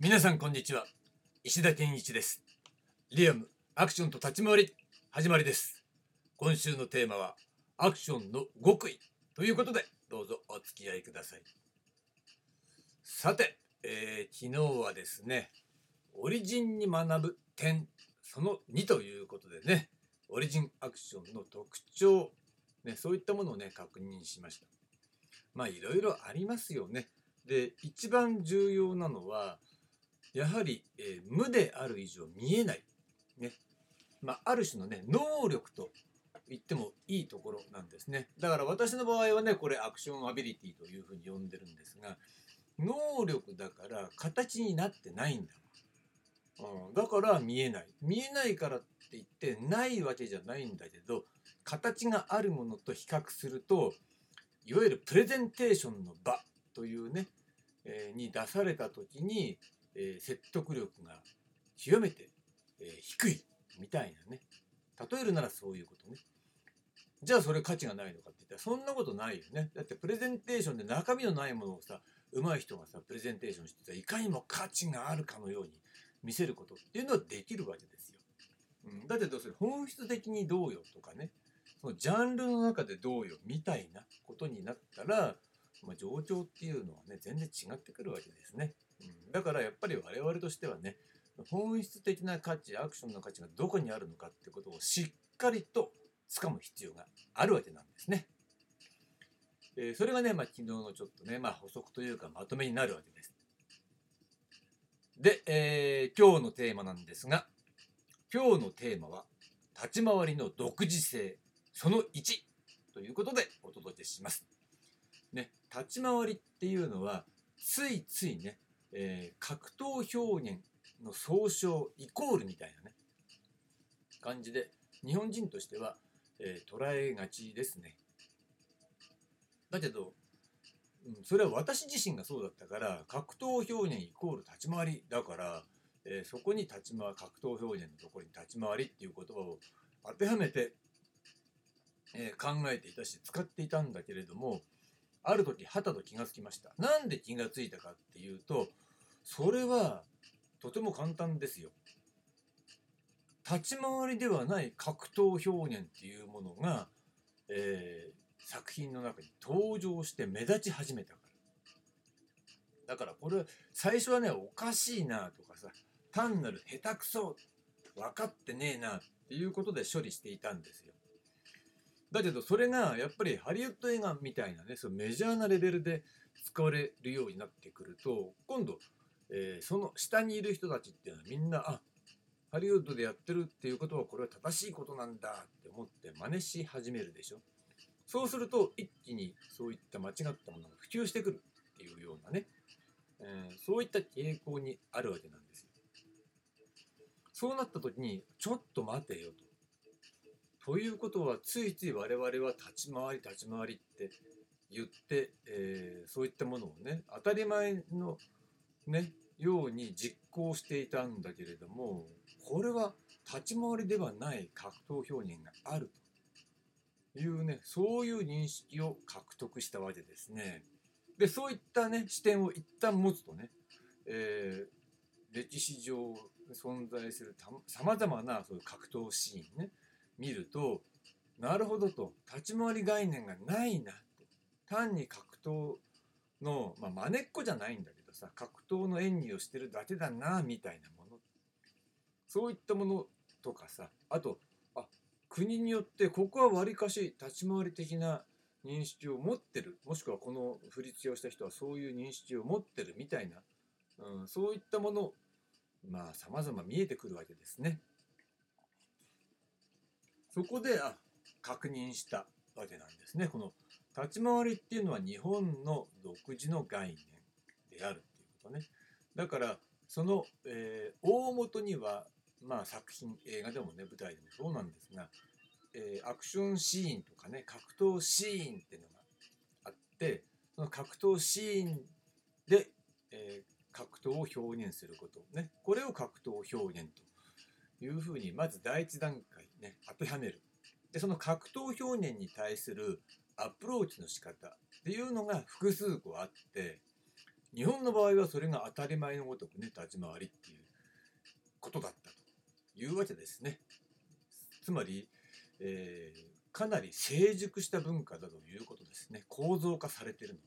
皆さんこんにちは。石田健一です。リアムアクションと立ち回り始まりです。今週のテーマはアクションの極意ということでどうぞお付き合いください。さて、えー昨日はですねオリジンに学ぶ点その2ということでねオリジンアクションの特徴、ね、そういったものをね確認しました。まあいろいろありますよね。で一番重要なのはやはり、えー無である以上見えない、ね。まあ、ある種のね能力と言ってもいいところなんですね。だから私の場合はねこれアクションアビリティというふうに呼んでるんですが能力だから形になってないんだ。うん、だから見えない。見えないからって言ってないわけじゃないんだけど形があるものと比較するといわゆるプレゼンテーションの場というね、えーに出された時に、えー説得力が極めて、えー低いみたいなね。例えるならそういうことね。じゃあそれ価値がないのかって言ったらそんなことないよね。だってプレゼンテーションで中身のないものをさ上手い人がさプレゼンテーションしてたらいかにも価値があるかのように見せることっていうのはできるわけですよ。うん、だってどうする？本質的にどうよとかね。そのジャンルの中でどうよみたいなことになったら、まあ、上長っていうのはね全然違ってくるわけですね。だからやっぱり我々としてはね本質的な価値アクションの価値がどこにあるのかってことをしっかりと掴む必要があるわけなんですね。えーそれがね、まあ、昨日のちょっとね、まあ、補足というかまとめになるわけです。で、えー今日のテーマなんですが今日のテーマは立ち回りの独自性その1ということでお届けします。ね、立ち回りっていうのはついついね、えー格闘表現の総称イコールみたいなね感じで日本人としては、えー捉えがちですね。だけど、うん、それは私自身がそうだったから格闘表現イコール立ち回りだから、えーそこに立ち回格闘表現のところに立ち回りっていう言葉を当てはめて、えー考えていたし使っていたんだけれどもある時はたと気がつきました。なんで気がついたかっていうとそれはとても簡単ですよ。立ち回りではない格闘表現っていうものが、えー作品の中に登場して目立ち始めたから。だからこれ最初はねおかしいなとかさ単なる下手くそ分かってねえなっていうことで処理していたんですよ。だけどそれがやっぱりハリウッド映画みたいなねそのメジャーなレベルで使われるようになってくると今度、えーその下にいる人たちっていうのはみんなあハリウッドでやってるっていうことはこれは正しいことなんだって思って真似し始めるでしょそうすると一気にそういった間違ったものが普及してくるっていうようなね、えーそういった傾向にあるわけなんですよ。そうなった時にちょっと待てよと。ということはついつい我々は立ち回り立ち回りって言って、えーそういったものをね当たり前のねように実行していたんだけれどもこれは立ち回りではない格闘表現があるというねそういう認識を獲得したわけですね。でそういったね視点を一旦持つとね、えー歴史上存在するさまざまなそういう格闘シーンね見るとなるほどと。立ち回り概念がないなと単に格闘の、まあ、真似っこじゃないんだけどさ格闘の演技をしてるだけだなみたいなもの。そういったものとかさ。あとあ国によってここはわりかし立ち回り的な認識を持ってる。もしくはこの振り付けをした人はそういう認識を持ってるみたいな、うん、そういったものまあ様々見えてくるわけですね。そこであ確認したわけなんですね。この立ち回りっていうのは日本の独自の概念であるっていうことね。だからその、えー大元にはまあ作品映画でもね舞台でもそうなんですが、えーアクションシーンとかね格闘シーンっていうのがあってその格闘シーンで、えー格闘を表現することねこれを格闘表現というふうにまず第一段階ね当てはめるでその格闘表現に対するアプローチの仕方っていうのが複数個あって日本の場合はそれが当たり前のごとくね立ち回りっていうことだったというわけですね。つまり、えー、かなり成熟した文化だということですね構造化されてるのね。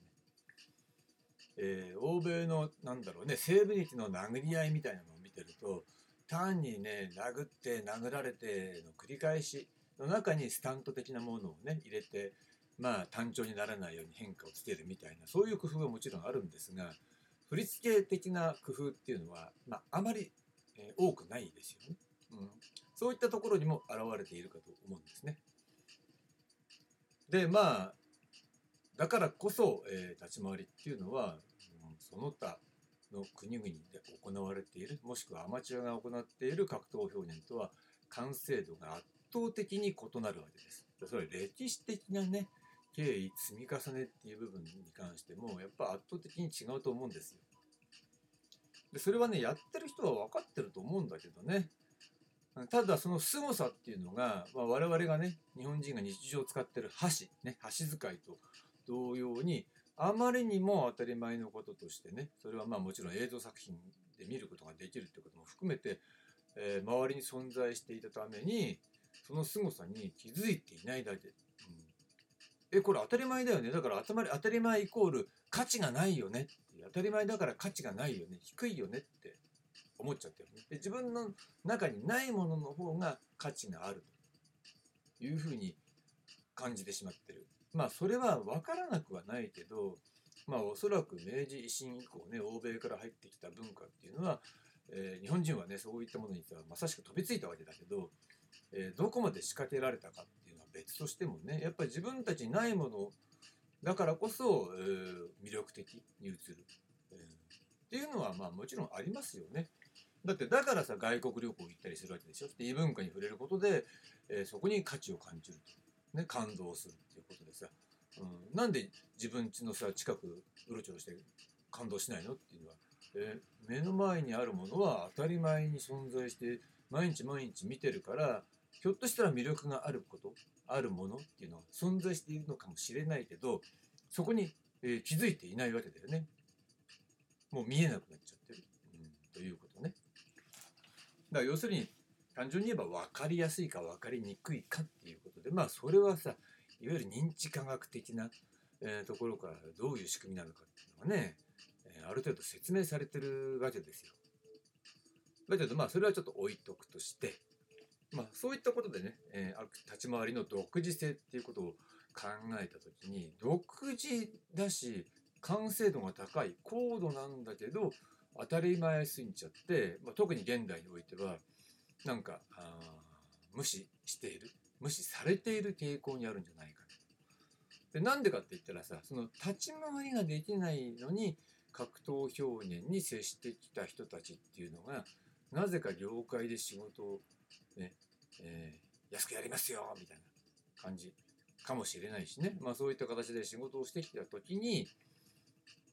えー、欧米のなんだろうね西部劇の殴り合いみたいなのを見てると単にね殴って殴られての繰り返しの中にスタント的なものをね入れてまあ単調にならないように変化をつけるみたいなそういう工夫はもちろんあるんですが振り付け的な工夫っていうのは、まあ、あまり、えー、多くないですよね、うん。そういったところにも現れているかと思うんですね。でまあだからこそ、えー、立ち回りっていうのは、うん、その他の国々で行われているもしくはアマチュアが行っている格闘表現とは完成度が圧倒的に異なるわけです。それは歴史的なね経緯積み重ねっていう部分に関してもやっぱ圧倒的に違うと思うんですよ。でそれはねやってる人は分かってると思うんだけどねただその凄さっていうのが、まあ、我々がね日本人が日常使ってる箸ね箸使いと同様にあまりにも当たり前のこととしてねそれはまあもちろん映像作品で見ることができるってことも含めて、えー、周りに存在していたためにその凄さに気づいていないだけ、うん、えこれ当たり前だよね。だから当たり前イコール価値がないよね当たり前だから価値がないよね。低いよねって思っちゃってるね。で自分の中にないものの方が価値があるというふうに感じてしまってる。まあそれは分からなくはないけどまあおそらく明治維新以降ね欧米から入ってきた文化っていうのは、えー、日本人はねそういったものにまさしく飛びついたわけだけど、えー、どこまで仕掛けられたかっていうのは別としてもねやっぱり自分たちにないものだからこそ、えー、魅力的に映る、えー、っていうのはまあもちろんありますよね。だってだからさ外国旅行行ったりするわけでしょ。って異文化に触れることで、えー、そこに価値を感じると、ね、感動するっていうことでさ、うん、なんで自分家のさ近くうろちょろして感動しないのっていうのは、えー、目の前にあるものは当たり前に存在して毎日毎日見てるからひょっとしたら魅力があることあるものっていうのは存在しているのかもしれないけどそこに、えー、気づいていないわけだよね。もう見えなくなっちゃってる、うん、ということね。だから要するに単純に言えば分かりやすいか分かりにくいかっていうこでまあそれはさいわゆる認知科学的な、えー、ところからどういう仕組みなのかっていうのがね、えー、ある程度説明されてるわけですよ。だけどまあそれはちょっと置いとくとしてまあそういったことでね、えー、立ち回りの独自性っていうことを考えた時に独自だし完成度が高い高度なんだけど当たり前すぎちゃって、まあ、特に現代においてはなんか無視している無視されている傾向にあるんじゃないかでなんでかって言ったらさその立ち回りができないのに格闘表現に接してきた人たちっていうのがなぜか業界で仕事をね、えー、安くやりますよみたいな感じかもしれないしね、まあ、そういった形で仕事をしてきた時に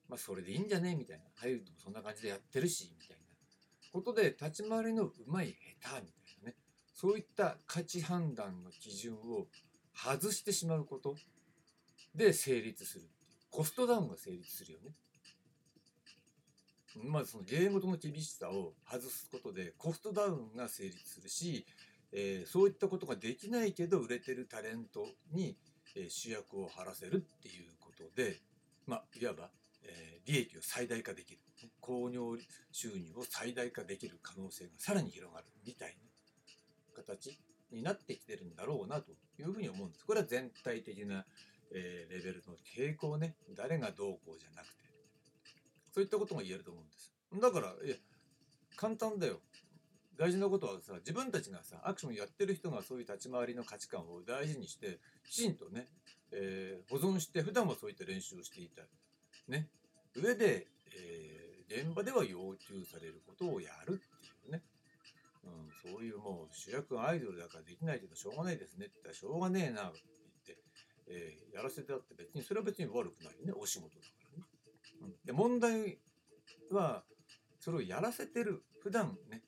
まあ、それでいいんじゃねみたいな。ハリウッドもそんな感じでやってるし、みたいなことで、立ち回りのうまい下手みたいな。そういった価値判断の基準を外してしまうことで成立するっていう。コストダウンが成立するよね。まずその芸事の厳しさを外すことでコストダウンが成立するし、えー、そういったことができないけど売れてるタレントに、えー、主役を張らせるっていうことで、まあ、いわばえ利益を最大化できる、ね、購入収入を最大化できる可能性がさらに広がるみたいな形になってきてるんだろうなというふうに思うんです。これは全体的な、え、レベルの傾向ね、誰がどうこうじゃなくて、そういったことが言えると思うんです。だから、いや、簡単だよ。大事なことはさ、自分たちがさ、アクションやってる人がそういう立ち回りの価値観を大事にして、きちんとね、えー、保存して、普段はそういった練習をしていた。ね、上で、えー、現場では要求されることをやるっていうね、うん、そういうもう主役アイドルだからできないけどしょうがないですねって言ったらしょうがねえなって言って、えー、やらせてあって別にそれは別に悪くないよねお仕事だからね。うん、で問題はそれをやらせてる普段ね、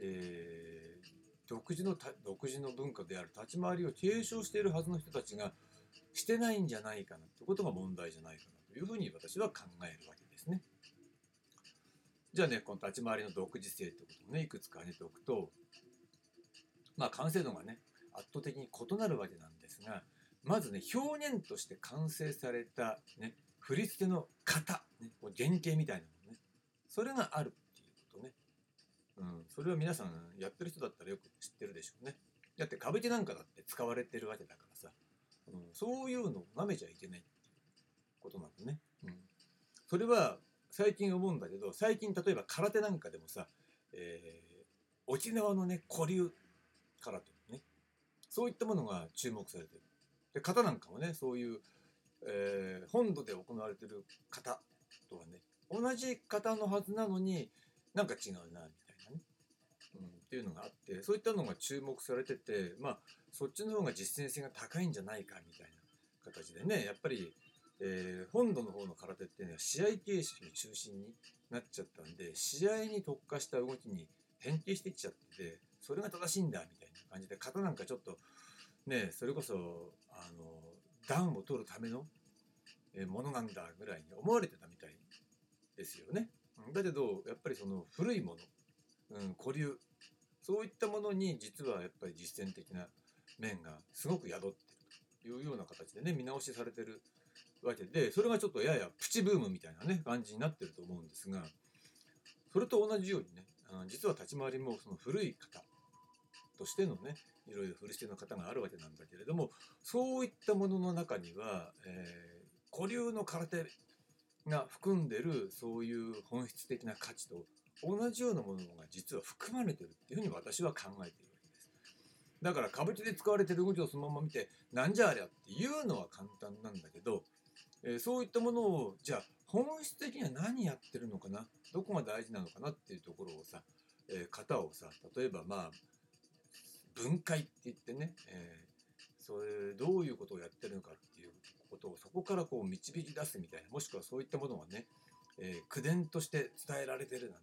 えー、独自の独自の文化である立ち回りを継承しているはずの人たちがしてないんじゃないかなってことが問題じゃないかなというふうに私は考えるわけです。じゃあねこの立ち回りの独自性ってことをねいくつか挙げておくとまあ完成度がね圧倒的に異なるわけなんですがまずね表現として完成されたね振り付けの型、ね、こう原型みたいなものねそれがあるっていうことね、うん、それは皆さんやってる人だったらよく知ってるでしょうね。だって歌舞伎なんかだって使われてるわけだからさ、うん、そういうのを舐めちゃいけないっていうことなんだね、うん、それは最近思うんだけど最近例えば空手なんかでもさ、えー、沖縄のね古流空手ね。そういったものが注目されてる。で型なんかもねそういう、えー、本土で行われてる型とはね同じ型のはずなのになんか違うなみたいなね、うん、っていうのがあってそういったのが注目されててまあそっちの方が実践性が高いんじゃないかみたいな形でねやっぱり、えー、本土の方の空手っていうのは試合形式の中心になっちゃったんで試合に特化した動きに変形していっちゃっててそれが正しいんだみたいな感じで型なんかちょっとねそれこそあの暖を取るためのものなんだぐらいに思われてたみたいですよね。だけどやっぱりその古いもの、うん、古流そういったものに実はやっぱり実践的な面がすごく宿ってるというような形でね見直しされてるわけでそれがちょっとややプチブームみたいなね感じになってると思うんですがそれと同じようにねあの実は立ち回りもその古い方としてのねいろいろ古捨ての方があるわけなんだけれどもそういったものの中には、えー、古流の空手が含んでるそういう本質的な価値と同じようなものが実は含まれてるっていうふうに私は考えているわけです。だから歌舞伎で使われてる動きをそのまま見てなんじゃありゃっていうのは簡単なんだけど、え、そういったものをじゃあ本質的には何やってるのかな？どこが大事なのかなっていうところをさ、えー、型をさ例えばまあ分解って言ってね、え、それどういうことをやってるのかっていうことをそこからこう導き出すみたいなもしくはそういったものがね、え、口伝として伝えられてるなん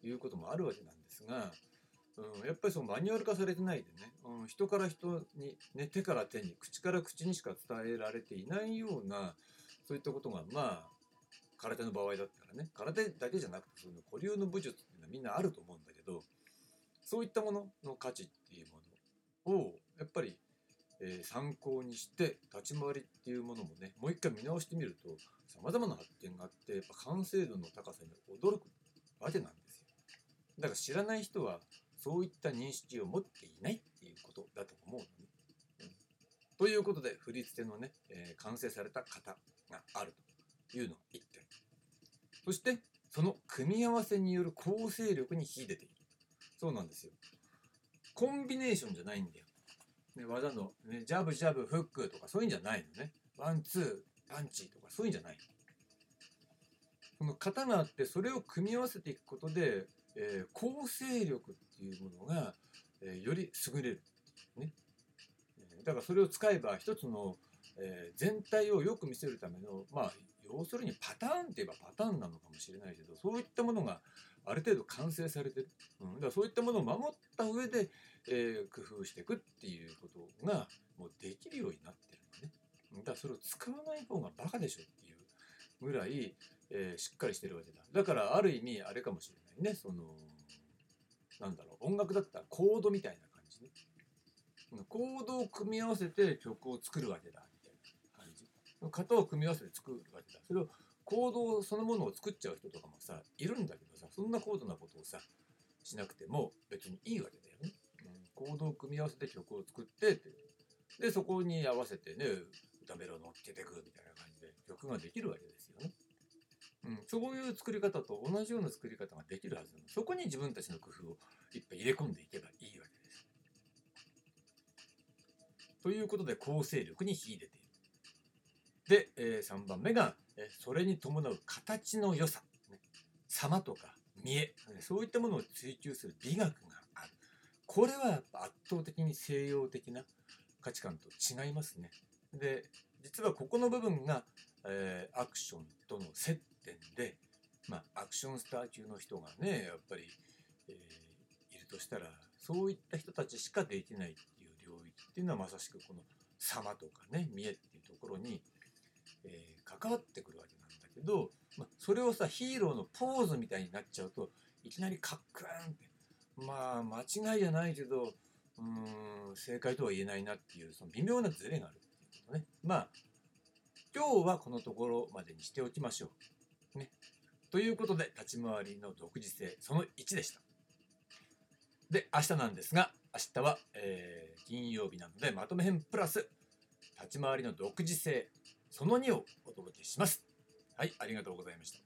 ていうこともあるわけなんですが、うん、やっぱりそのマニュアル化されてないでね、うん、人から人に、ね、手から手に口から口にしか伝えられていないようなそういったことがまあ空手の場合だったらね空手だけじゃなくてその古流の武術っていうのはみんなあると思うんだけどそういったものの価値っていうものをやっぱり、えー、参考にして立ち回りっていうものもねもう一回見直してみるとさまざまな発見があってやっぱ完成度の高さに驚くわけなんですよ。だから知らない人はそういった認識を持っていないっていうことだと思うのね、うん、ということで振り付けのね、えー、完成された型があるというのが1点そしてその組み合わせによる構成力に秀でているそうなんですよ。コンビネーションじゃないんだよ。ね、技の、ね、ジャブジャブフックとかそういうんじゃないのね。ワンツーパンチとかそういうんじゃない。その型があってそれを組み合わせていくことで、えー、構成力っていうものが、えー、より優れる。ね。だからそれを使えば一つの、えー、全体をよく見せるためのまあ要するにパターンって言えばパターンなのかもしれないけどそういったものがある程度完成されてる、うん、だからそういったものを守った上で、えー、工夫していくっていうことがもうできるようになってるのね。だからそれを使わない方がバカでしょっていうぐらい、えー、しっかりしてるわけだ。だからある意味あれかもしれないね。そのなんだろう。音楽だったらコードみたいな感じね。コードを組み合わせて曲を作るわけだ。型を組み合わせて作るわけだそれをコードそのものを作っちゃう人とかもさいるんだけどさそんな高度なことをさしなくても別にいいわけだよね。うん、コードを組み合わせて曲を作ってってでそこに合わせてね歌メロ乗っけてくみたいな感じで曲ができるわけですよね。うん、そういう作り方と同じような作り方ができるはずなのそこに自分たちの工夫をいっぱい入れ込んでいけばいいわけです。ということで構成力に秀でて。で、えー、3番目がえそれに伴う形の良さ、ね、様とか見えそういったものを追求する美学がある。これはやっぱ圧倒的に西洋的な価値観と違いますね。で実はここの部分が、えー、アクションとの接点で、まあ、アクションスター級の人がねやっぱり、えー、いるとしたらそういった人たちしかできないっていう領域っていうのはまさしくこの様とかね見えっていうところにえー、関わってくるわけなんだけど、まあ、それをさヒーローのポーズみたいになっちゃうといきなりカックーンってまあ間違いじゃないけどうん正解とは言えないなっていうその微妙なズレがあるっていうことねまあ今日はこのところまでにしておきましょう。ね、ということで立ち回りの独自性その1でした。で明日なんですが明日は、えー金曜日なのでまとめ編プラス立ち回りの独自性その2をお届けします。はい、ありがとうございました。